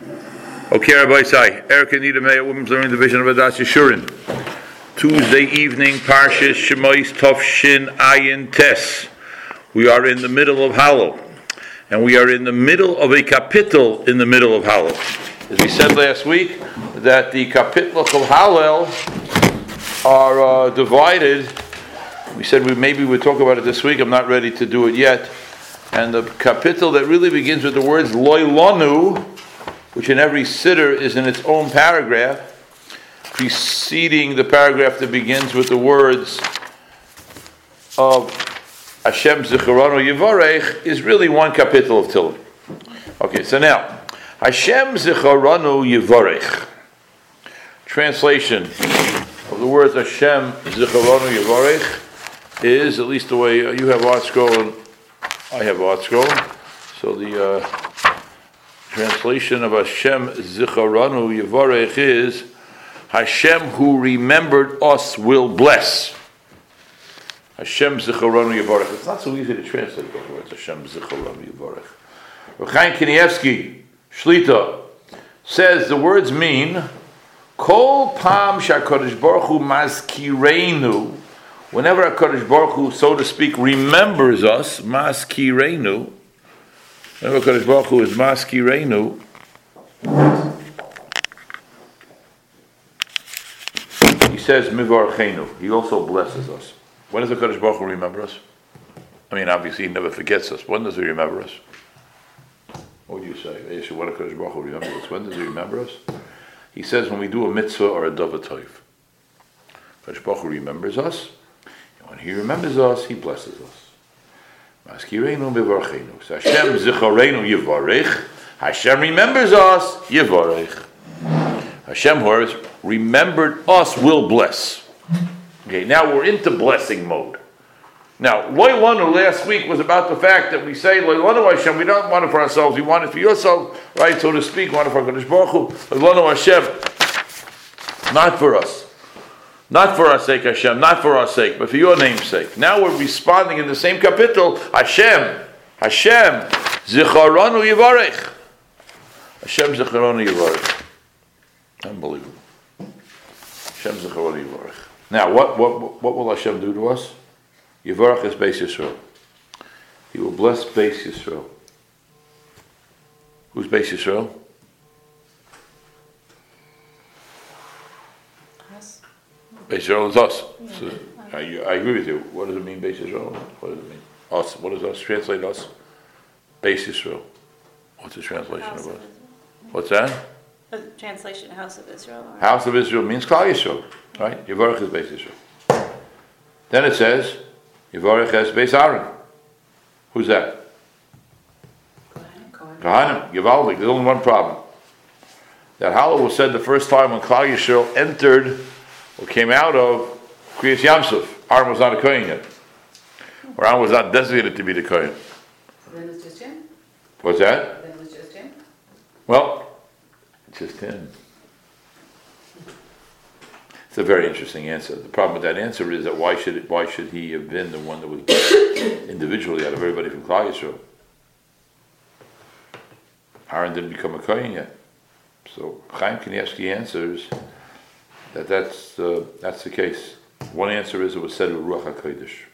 Okay, Rabbi Sai, Erica Nida May, Women's Learning Division of Adas Yeshurun. Tuesday evening, Parshas Shemois Tov Shin Ayin Tes. We are in the middle of Hallel, and we are in the middle of a kapitel in the middle of Hallel. As we said last week, that the kapitel of Hallel are uh, divided. We said we maybe we'd talk about it this week. I'm not ready to do it yet. And the kapitel that really begins with the words Loy Lonu which in every siddur is in its own paragraph, preceding the paragraph that begins with the words of Hashem Zicharonu Yivarech, is really one kapitel of Tillim. Okay, so now, Hashem Zicharonu Yivarech. Translation of the words Hashem Zicharonu Yivarech is, at least the way you have ArtScroll and I have ArtScroll. So the uh, translation of Hashem Zicharanu Yivarech is Hashem who remembered us will bless. Hashem Zicharanu Yivarech. It's not so easy to translate those words. Hashem Zicharanu Yivarech. Chaim Kanievsky, Shlita, says the words mean Kol Pam Shakadosh Baruch Hu Maskirenu. Whenever Hakadosh Baruch Hu, so to speak, remembers us, Maskirenu, Remember, Kadosh Baruch Hu is Maski Reinu. He says Mivar Chenu. He also blesses us. When does the Kadosh Baruch Hu remember us? I mean, obviously, he never forgets us. When does he remember us? What would you say? When does Kadosh Baruch Hu remember us? When does he remember us? He says when we do a mitzvah or a davatayv. Kadosh Baruch Hu remembers us. And when he remembers us, he blesses us. Maskirenu bevarchenu. So Hashem zicharenu yivarech. Hashem remembers us, yivarech. Hashem who has remembered us will bless. Okay, now we're into blessing mode. Now, Loilanu last week was about the fact that we say, Loilanu Hashem, we don't want it for ourselves, we want it for yourself, right, so to speak, we want it for Kodesh Baruch Hu. Hashem, not for us. Not for our sake, Hashem, not for our sake, but for your name's sake. Now we're responding in the same kapitel, Hashem, Hashem, Zicharonu Yivarech. Hashem Zicharonu Yivarech. Unbelievable. Hashem Zicharonu Yivarech. Now, what, what, what will Hashem do to us? Yivarech is Beis Yisrael. He will bless Beis Yisrael. Who's Beis Yisrael? Beis Yisrael is us. So, I, I, agree with you. What does it mean, Beis Yisrael? What does it mean? Us. What does us translate us? Beis Yisrael. What's the translation House of us? What's that? The translation, House of Israel. Or? House of Israel means Klal Yisrael, right? Yivarech is Beis Yisrael. Then it says, Yivarech has Beis Aaron. Who's that? Kohanim. Givaldik. There's only one problem. That Hallel was said the first time when Klal Yisrael entered what came out of Kriyas Yamsuf. Aaron was not a Kohen yet. Or Aaron was not designated to be the Kohen. Then it's just him? What's that? Then it was just him? Well, it's just him. It's a very interesting answer. The problem with that answer is that why should it, why should he have been the one that was individually out of everybody from Klal Yisrael? Aaron didn't become a Kohen yet. So Chaim Kanievsky answers that that's, uh, that's the case. One answer is it was said with Ruach HaKodesh.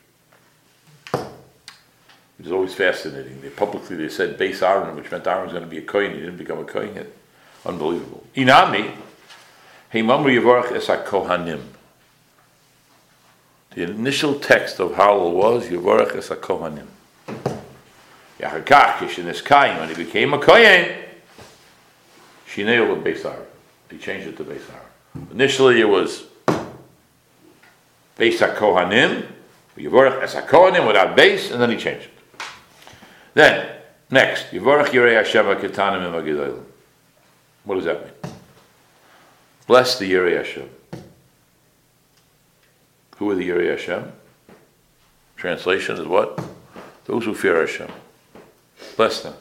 It was always fascinating. They publicly they said Beis Aaron, which meant Aaron was going to be a Kohen. He didn't become a Kohen yet. Unbelievable. Inami, he Heimamru Yavarach es Kohanim. The initial text of Hallel was Yavarach es Kohanim. Yachakach, Yishin when he became a Kohen, Shinei Beis Aaron. He changed it to Beis Aaron. Initially, it was Beis HaKohanim, Yivorach as HaKohanim without base, and then he changed it. Then, next, Yivorach Yirei Hashem HaKetanim Imagidolim. What does that mean? Bless the Yirei Hashem. Who are the Yirei Hashem? Translation is what? Those who fear Hashem. Bless them.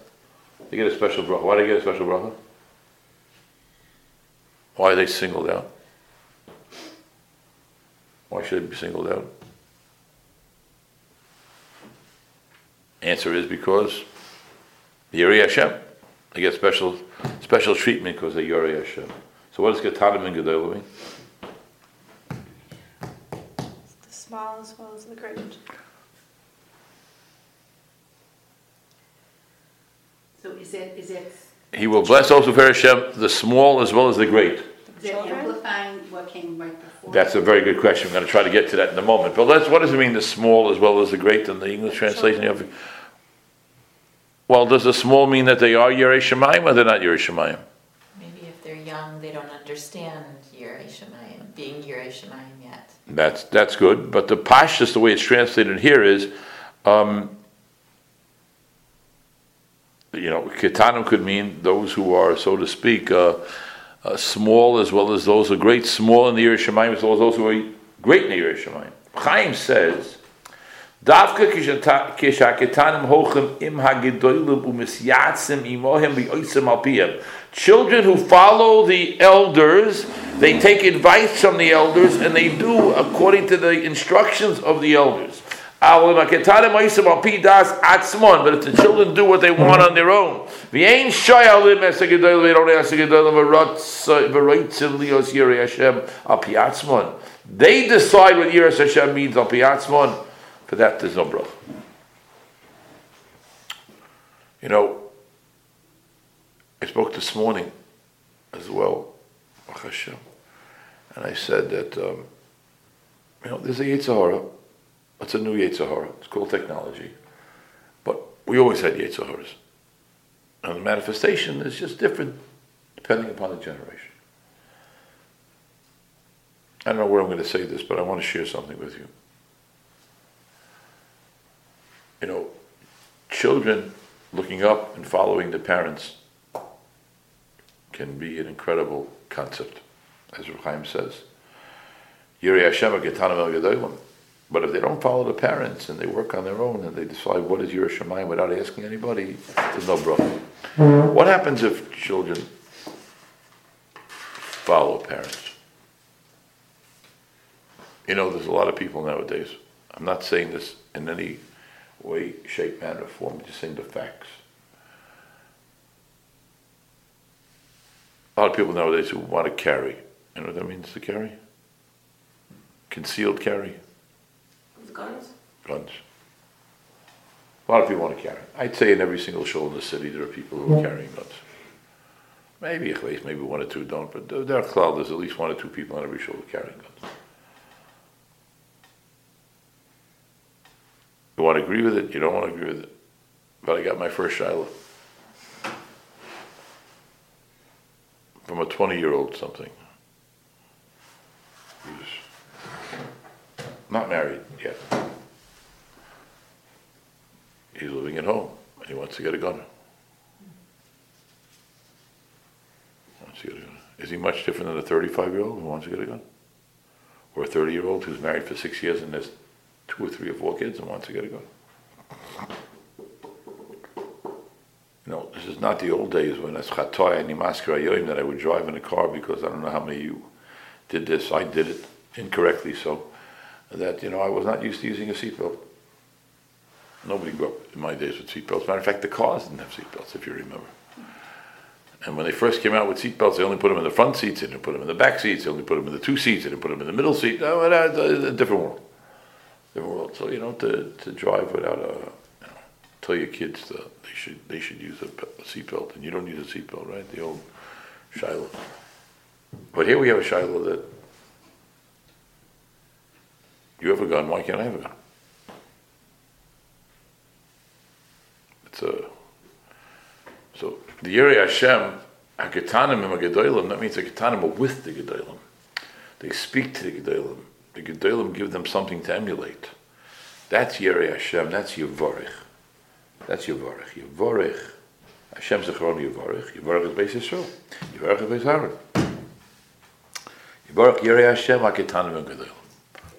They get a special bracha. Why do they get a special bracha? Why are they singled out? Why should they be singled out? Answer is because the Yirei Hashem. They get special, special special treatment because of Yorei Hashem. So what does Ketanim and Gedolim mean? The small as well as the great. So is that, is that, He will bless those who fear Hashem, the small as well as the great. is that amplifying what came right before? That's a very good question. I'm going to try to get to that in a moment. But let's, what does it mean, the small as well as the great in the English translation? of Well, does the small mean that they are Yerei Shemayim or they're not Yerei Shemayim? Maybe if they're young, they don't understand Yirei Shemayim, being Yirei Shemayim yet. That's, that's good. But the Pashtus, the way it's translated here is, um, you know, Ketanim could mean those who are, so to speak, uh, uh, small as well as those who are great, small in the Yerei Shemayim as well as those who are great in the Yerei Shemayim. Chaim says, Davka kishaketanim hochem im hagedolim umisyatzim imohem v'oisem alpiyem. Children who follow the elders, they take advice from the elders and they do according to the instructions of the elders. But if the children do what they want on their own, v'ein shoyalim esagedolim v'eron esagedolim v'roitzim lios yirei Hashem al piatzmon. They decide what yiras Hashem means al piatzmon. For that, there's no bracha. You know, I spoke this morning as well, and I said that um, you know there's a yetzer hara. It's a new yetzer hara. It's called technology, but we always had yetzer haras, and the manifestation is just different depending upon the generation. I don't know where I'm going to say this, but I want to share something with you. You know, children looking up and following the parents can be an incredible concept, as Rav Chaim says. Hashem. But if they don't follow the parents and they work on their own and they decide what is Yirei Shemayim without asking anybody, there's no bracha. What happens if children follow parents? You know, there's a lot of people nowadays. I'm not saying this in any way, shape, manner, or form, just saying the facts. A lot of people nowadays who want to carry. You know what that means to carry? Concealed carry, With guns? guns. A lot of people want to carry. I'd say in every single show in the city there are people who are carrying guns. Maybe at least, maybe one or two don't, but there are cloud, there's at least one or two people on every show carrying guns. You want to agree with it, you don't want to agree with it. But I got my first shaila. From a 20 year old something. He was not married yet. He's living at home and he wants to get a gun. Wants to get a. Is he much different than a 35 year old who wants to get a gun? Or a 30 year old who's married for six years and has two or three or four kids and wants to get a gun? You know, this is not the old days when as chatoy and that I would drive in a car because I don't know how many of you did this. I did it incorrectly, so that you know I was not used to using a seatbelt. Nobody grew up in my days with seatbelts. Matter of fact, the cars didn't have seatbelts, if you remember. And when they first came out with seatbelts, they only put them in the front seats, they didn't put them in the back seats, they only put them in the two seats, they didn't put them in the middle seat. No, that's a different world. Different world. So you know, to, to drive without a, you know, tell your kids that they should they should use a, a seatbelt, and you don't use a seatbelt, right? The old shaila. But here we have a shaila that you have a gun. Why can't I have a gun? It's a so the Yeri Hashem, Haketanim and Gedolim, that means the Ketanim are with the Gedolim. They speak to the Gedolim. The Gedolim give them something to emulate. That's Yeri Hashem, that's Yevorich. That's Yevorich. Yevorich. Hashem Zechron Yevorich. Yevorich is Beis Yisrael. Yevorich is Beis Aaron. Yevorich Yeri Hashem, Haketanim and Gedolim.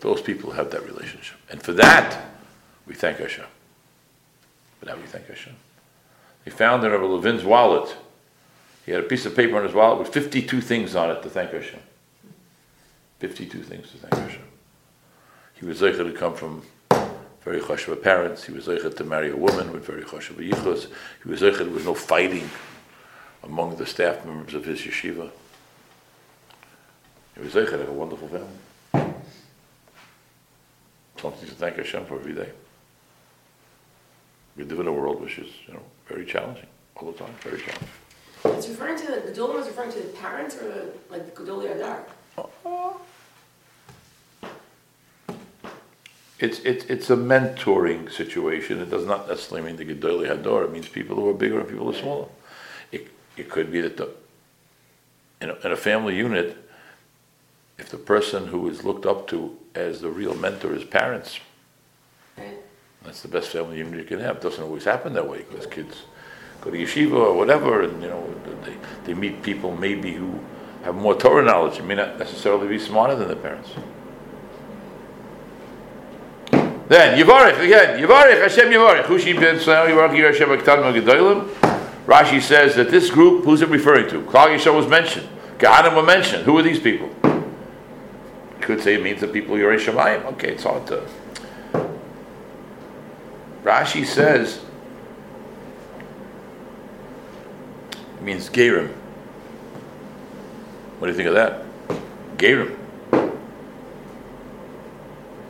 Those people have that relationship. And for that, we thank Hashem. For that, we thank Hashem. He found in Rabbi Levin's wallet, he had a piece of paper in his wallet with 52 things on it to thank Hashem. 52 things to thank Hashem. He was zeicher to come from very chashuva parents. He was zeicher to marry a woman with very chashuva yichus. He was zeicher there was no fighting among the staff members of his yeshiva. He was Zeichet, a wonderful family. Something to thank Hashem for every day. We live in a world which is, you know, very challenging all the time, very challenging. It's referring to the Gedolim is referring to the parents or the, like the Gedolei Hador. Uh-huh. It's, it's, it's a mentoring situation. It does not necessarily mean the Gedolei Hador. It means people who are bigger and people who are smaller. It, it could be that the, in a, in a family unit, if the person who is looked up to as the real mentor is parents, that's the best family unit you can have. It doesn't always happen that way because kids go to yeshiva or whatever, and you know they, they meet people maybe who have more Torah knowledge. It may not necessarily be smarter than the parents. Then Yivarech again, Yivarech Hashem Yivarech. Hushi ben Yivarech Hashem Gedolim. Rashi says that this group, who's it referring to? Klal Yisrael was mentioned. Kohanim were mentioned. Who are these people? Could say it means the people Yerei Shemayim. Okay, it's hard to. Rashi says it means Gerim. What do you think of that? Gerim.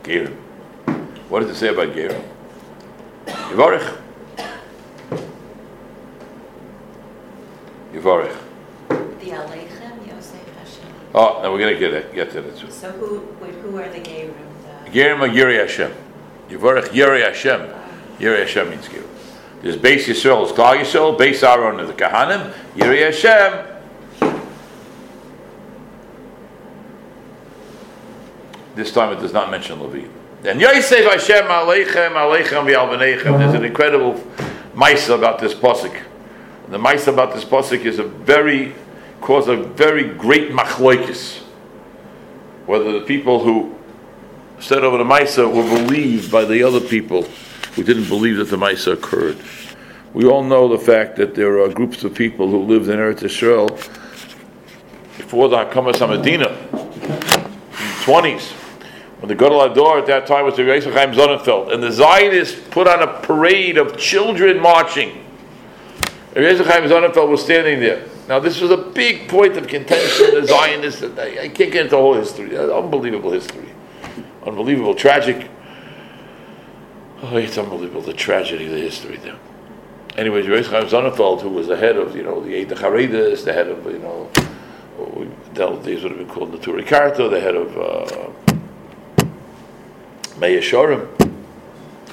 Gerim. What does it say about Gerim? Yivarech. Yivarech. The Aleichem, Yosef Hashem. Oh, now we're going to get it, get to that soon. So who, who are the Gerim? The- Gerim are Yiri Hashem. Yivarech Yiri Hashem. Yiri Hashem means Gerim. There's Beis Yisrael, is Klal Yisrael, Beis Aaron is the Kohanim, Yiri Hashem. This time it does not mention Levi. Then Yosef Hashem Aleichem Aleichem V'Alvanechem. There's an incredible Maisa about this pasuk. The Maisa about this pasuk is a very, cause a very great machloikis. Whether the people who said over the Maisa were believed by the other people who didn't believe that the Maisa occurred. We all know the fact that there are groups of people who lived in Eretz Israel before the Hakamas Hamadina, in the 20s, when the Gadol Hador at that time was the Yosef Chaim Sonnenfeld, and the Zionists put on a parade of children marching. Yosef Chaim Sonnenfeld was standing there. Now, this was a big point of contention. The Zionists, I, I can't get into the whole history. Unbelievable history, unbelievable, tragic. Oh, it's unbelievable the tragedy of the history there. Anyways, Yosef Chaim who was the head of you know the Eid Haredis, the head of you know, we dealt these would have been called Neturei Karta, the head of uh, Meah Shearim.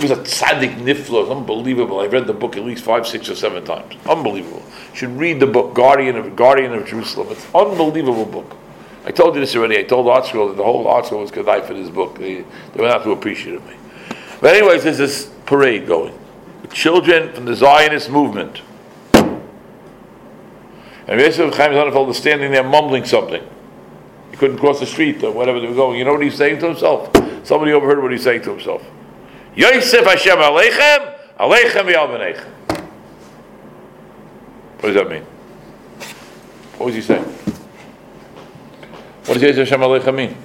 It was a tzaddik nifla, unbelievable. I've read the book at least five, six, or seven times. Unbelievable. You should read the book, Guardian of Guardian of Jerusalem. It's an unbelievable book. I told you this already. I told ArtScroll that the whole ArtScroll was Kedai for this book. They, they not too appreciative of me. But anyways, there's this parade going. Children from the Zionist movement. And Yosef Chaim Sonnenfeld is standing there mumbling something. He couldn't cross the street or whatever they were going. You know what he's saying to himself? Somebody overheard what he's saying to himself. Yosef Hashem Aleichem, Aleichem Yalvanechem. What does that mean? What was he saying? What does Yosef Hashem Aleichem mean?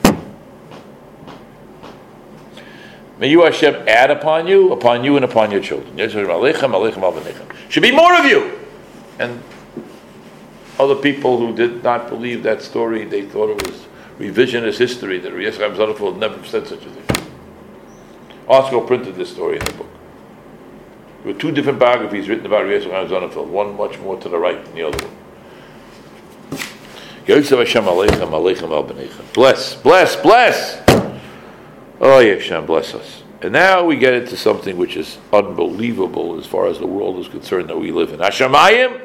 May you Hashem add upon you, upon you, and upon your children. Yosef Hashem Aleichem, Aleichem Yalvanechem. Should be more of you. And other people who did not believe that story, they thought it was revisionist history that Yosef Chaim Sonnenfeld never said such a thing. ArtScroll printed this story in the book. There were two different biographies written about Yosef Chaim Sonnenfeld, one much more to the right than the other one. Yosef Hashem Aleichem, Aleichem Al B'neichem. Bless, bless, bless! Oh, Hashem, bless us. And now we get into something which is unbelievable as far as the world is concerned that we live in. Hashemayim,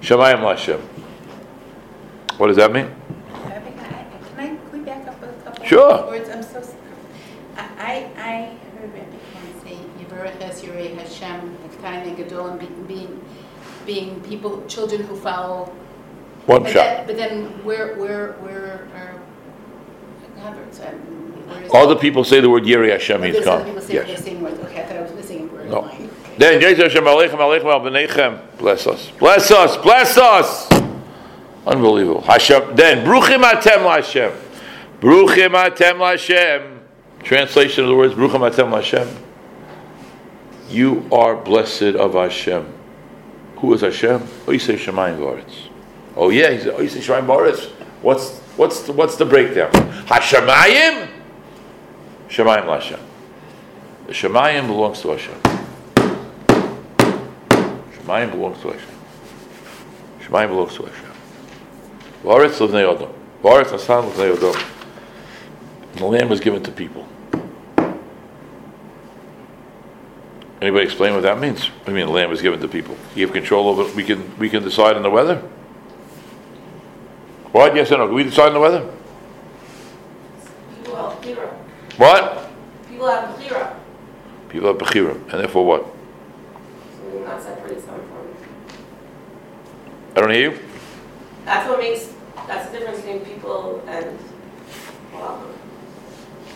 Shemayim Lashem. What does that mean? Can I, can we back up a couple Sure. of words? I'm so, s- I, I I heard Rabbi Khan say, Yivarech Yirei Hashem, and Gadol, and be- being, being people, children who follow. One But shot. then- But then where, where, where are converts? Where is- Other people say the word Yeri Hashem oh, there's other come. people the Yes. same words. Okay, I thought I was missing a word. No. Then Yosef Hashem Aleichem, Aleichem Al. Bless us. Bless us. Bless us. Unbelievable. Hashem. Then Bruchim Atem LaHashem. Bruchim Atem LaHashem. Translation of the words Bruchim Atem LaHashem. You are blessed of Hashem. Who is Hashem? Oisei Shemayim V'aretz. Oh yeah, he said, oh, you say Shemayim Boris. What's, what's, the, what's the breakdown? Hashemayim? Shemayim Lashem. The Shemayim belongs to Hashem. Shemayim belongs to Hashem. Shemayim belongs to Hashem. Varetz Levnei Odom. Varetz Asan Levnei Odom. And the land was given to people. Anybody explain what that means? I mean the land was given to people? You have control over, we can, we can decide on the weather? What? Yes or no? Can we decide on the weather? People have Bechira. What? People have Bechira. People have Bechirim, and therefore what? So we not separate some from. I don't hear you? That's what makes, that's the difference between people and, well,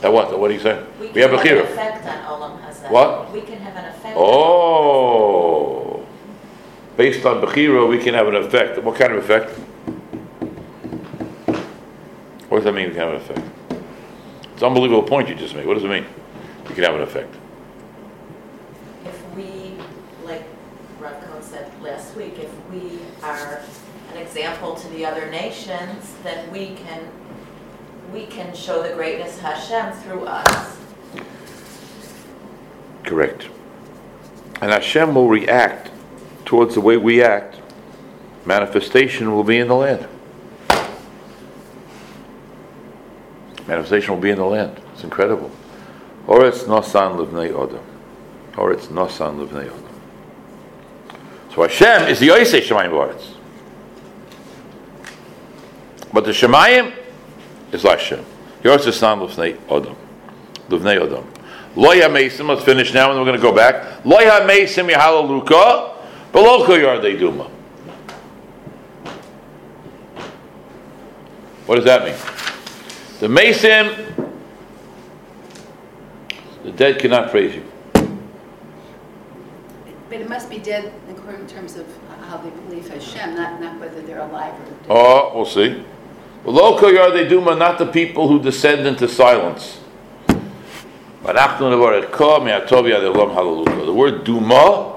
That what? What are you saying? We We have have an Bechirim. effect on Olam Hazeh. What? We can have an effect. Oh. Based on Bechira, we can have an effect. What kind of effect? What does that mean, we can have an effect? It's an unbelievable point you just made. What does it mean? We can have an effect. If we, like Rav Cohen said last week, if we are an example to the other nations, then we can, we can show the greatness of Hashem through us. Correct. And Hashem will react towards the way we act. Manifestation will be in the land. Manifestation will be in the land. It's incredible. Oretz nosan livnei odom. Oretz nosan livnei odom. So Hashem is the Yosef Shemayim Oretz. But the Shemayim is Hashem. Yoretz nosan livnei odom. Livnei odom. Loya Mesim, let's finish now and then we're going to go back. Loya Mesim Yahalaluka, below Yardei Duma. What does that mean? The Mesim, the dead cannot praise you. But it must be dead to terms of how they believe Hashem, not, not whether they're alive or dead. Oh, we'll see. Below Yardei Duma, not the people who descend into silence. The word Duma,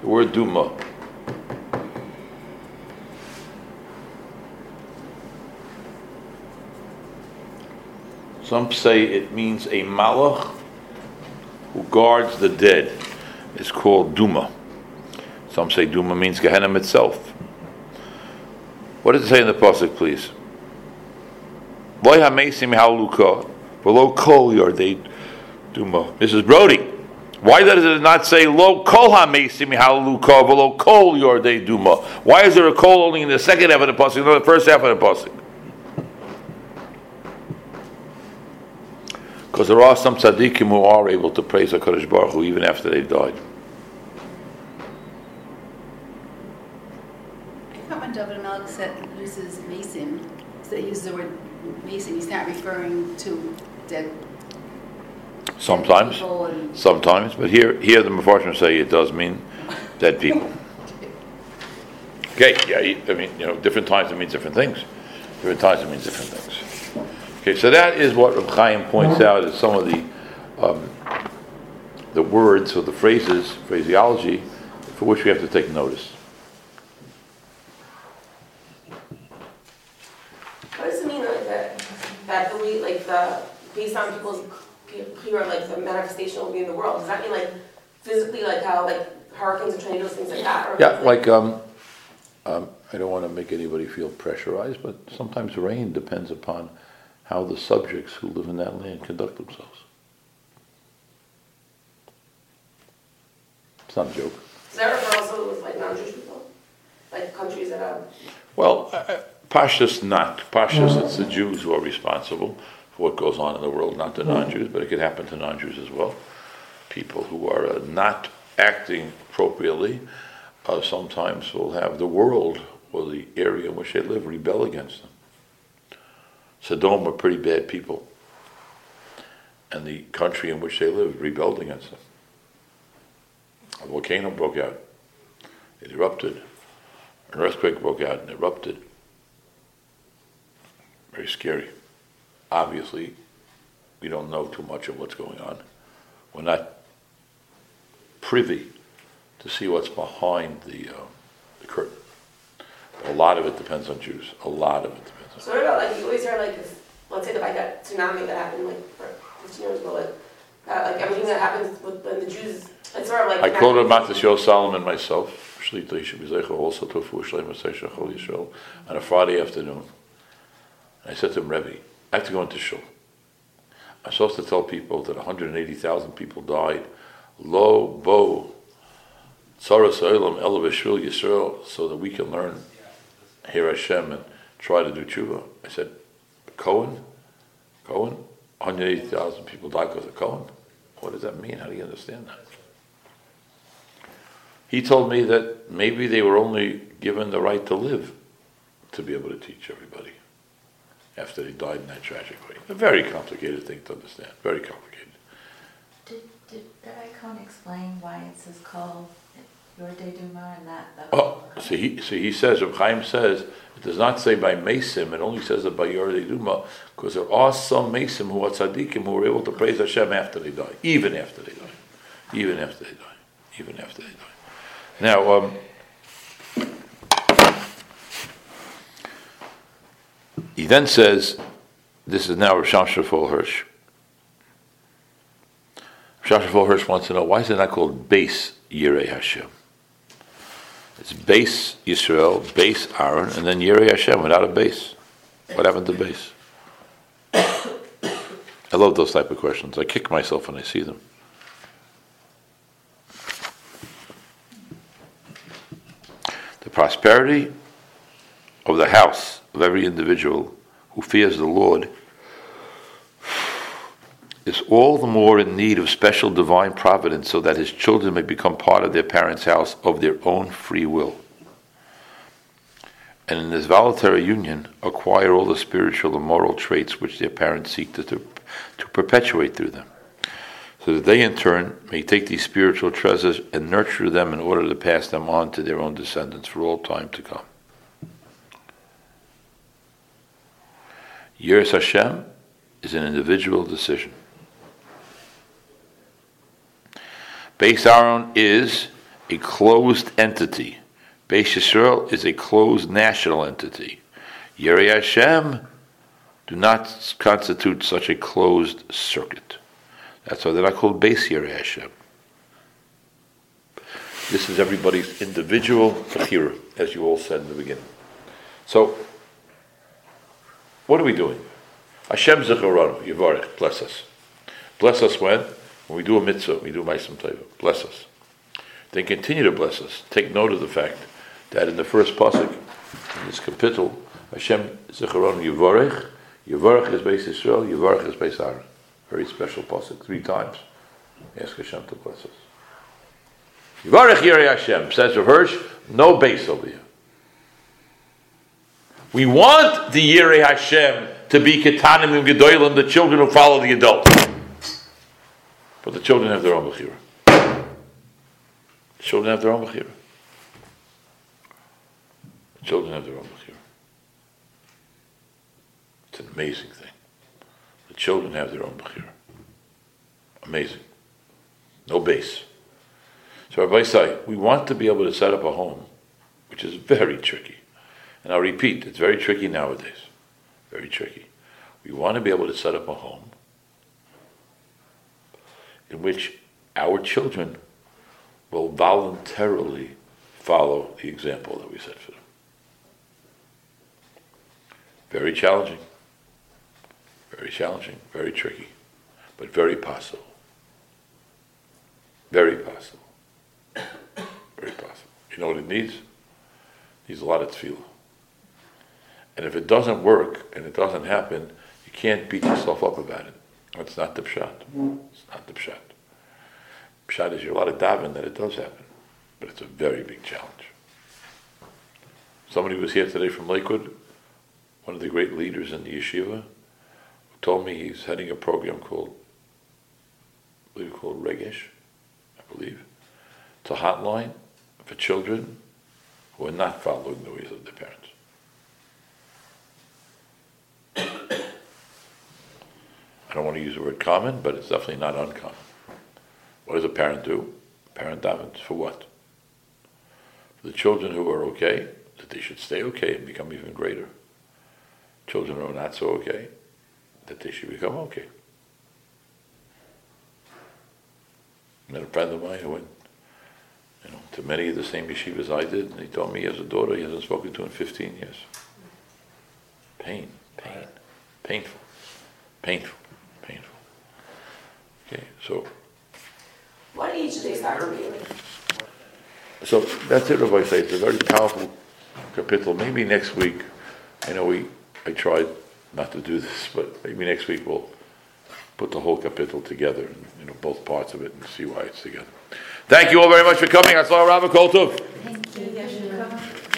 the word Duma. Some say it means a malach who guards the dead. It's called Duma. Some say Duma means Gehenna itself. What does it say in the pasuk, please? Loy hamesim haluka, below kol yardei duma. Mrs. Brody, why does it not say lo kol hamesim haluka, below kol yardei duma? Why is there a kol only in the second half of the pasuk, not the first half of the pasuk? Because there are some tzaddikim who are able to praise HaKadosh Baruch Hu even after they've died. I thought when David Melech said, uses mason, so he uses the word mason, he's not referring to dead Sometimes. people and Sometimes, but here, here the Mepharshim say it does mean dead people. Okay, yeah, I mean, you know, different times it means different things. Different times it means different things. Okay, so that is what Reb Chaim points out as some of the, um, the words or the phrases, phraseology, for which we have to take notice. what does it mean like that, that the way, like the, based on people's Bechira, like the manifestation will be in the world? Does that mean like physically, like how, like hurricanes and tornadoes, things like that? or Yeah, like, um, um, I don't want to make anybody feel pressurized, but sometimes rain depends upon how the subjects who live in that land conduct themselves. It's not a joke. Does that refer also with like non-Jewish people? Like countries that have, Well, uh, uh, Pashtus not. Pashtus, it's the Jews who are responsible for what goes on in the world, not to non-Jews, but it could happen to non-Jews as well. People who are uh, not acting appropriately uh, sometimes will have the world or the area in which they live rebel against them. Sodom are pretty bad people, and the country in which they live rebelled against them. A volcano broke out, it erupted. An earthquake broke out and erupted. Very scary. Obviously, we don't know too much of what's going on. We're not privy to see what's behind the, uh, the curtain. A lot of it depends on Jews. A lot of it depends on. So what about like, you always hear like, if, let's say like that tsunami that happened like fifteen years ago, like, uh, like everything that happens with, when the Jews, it's sort of like. I quoted Matisyahu Salomon myself, also Tofu Shlema Chol Yisrael, on a Friday afternoon. I said to him, Rebbe, I have to go into shul. I'm supposed to tell people that 180,000 people died. Lo bo tzaras ela b'shvil Yisrael, so that we can learn here Hashem and try to do tshuva. I said, Cohen, Cohen, 180,000 people died because of Cohen. What does that mean? How do you understand that? He told me that maybe they were only given the right to live to be able to teach everybody after they died in that tragic way. A very complicated thing to understand. Very complicated. Did, did Rabbi Cohen explain why it says called your day Duma and not the? Oh, so he, so he says, Reb Chaim says, it does not say by Mesim, it only says it by Yoreh Duma, because there are some Mesim who are tzaddikim who are able to praise Hashem after they die, even after they die, even after they die, even after they die. Now, um, he then says, this is now Rosh Shafol Hirsch. Rosh Shafol Hirsch wants to know, why is it not called base Yirei Hashem? It's base Yisrael, base Aaron, and then Yirei Hashem without a base. What happened to base? I love those type of questions. I kick myself when I see them. The prosperity of the house of every individual who fears the Lord is all the more in need of special divine providence so that his children may become part of their parents' house of their own free will. And in this voluntary union, acquire all the spiritual and moral traits which their parents seek to, to, to perpetuate through them, so that they in turn may take these spiritual treasures and nurture them in order to pass them on to their own descendants for all time to come. Yiras Hashem is an individual decision. Beis Aaron is a closed entity. Beis Yisrael is a closed national entity. Yeri Hashem do not constitute such a closed circuit. That's why they're not called Beis Yeri Hashem. This is everybody's individual bechira, as you all said in the beginning. So, what are we doing? Hashem Zecharanu, Yivarech, bless us. Bless us when? When we do a mitzvah, we do Maisim Teva. Bless us. Then continue to bless us. Take note of the fact that in the first pasuk, in this kapitel, Hashem Zecharonu Yivarech, Yivarech is Beis Yisrael, Yivarech is Beis Aaron. Very special pasuk, three times. Ask Hashem to bless us. Yivarech Yirei Hashem, says Rav Hirsch, no base over here. We want the Yirei Hashem to be Ketanim and Gedolim, the children who follow the adults. But the children have their own Bechira. The children have their own Bechira. The children have their own Bechira. It's an amazing thing. The children have their own Bechira. Amazing. No base. So Rabbi say, we want to be able to set up a home, which is very tricky. And I'll repeat, it's very tricky nowadays. Very tricky. We want to be able to set up a home in which our children will voluntarily follow the example that we set for them. Very challenging. Very challenging, very tricky, but very possible. Very possible. Very possible. You know what it needs? It needs a lot of tefillah. And if it doesn't work and it doesn't happen, you can't beat yourself up about it. It's not the pshat. It's not the pshat. Pshat is you're allowed to daven that it does happen, but it's a very big challenge. Somebody was here today from Lakewood, one of the great leaders in the yeshiva, who told me he's heading a program called, I believe called Regesh, I believe. It's a hotline for children who are not following the ways of their parents. I don't want to use the word common, but it's definitely not uncommon. What does a parent do? A parent davens for what? For the children who are okay, that they should stay okay and become even greater. Children who are not so okay, that they should become okay. I met a friend of mine who went, you know, to many of the same yeshivas I did, and he told me he has a daughter he hasn't spoken to in 15 years. Pain, pain, painful, painful, painful. Okay, so What age do they start reviewing? So that's it, Rabbi say, it's a very powerful kapitel. Maybe next week, I know we, I tried not to do this, but maybe next week we'll put the whole kapitel together, and, you know, both parts of it, and see why it's together. Thank you all very much for coming. I saw Rabbi Koltov.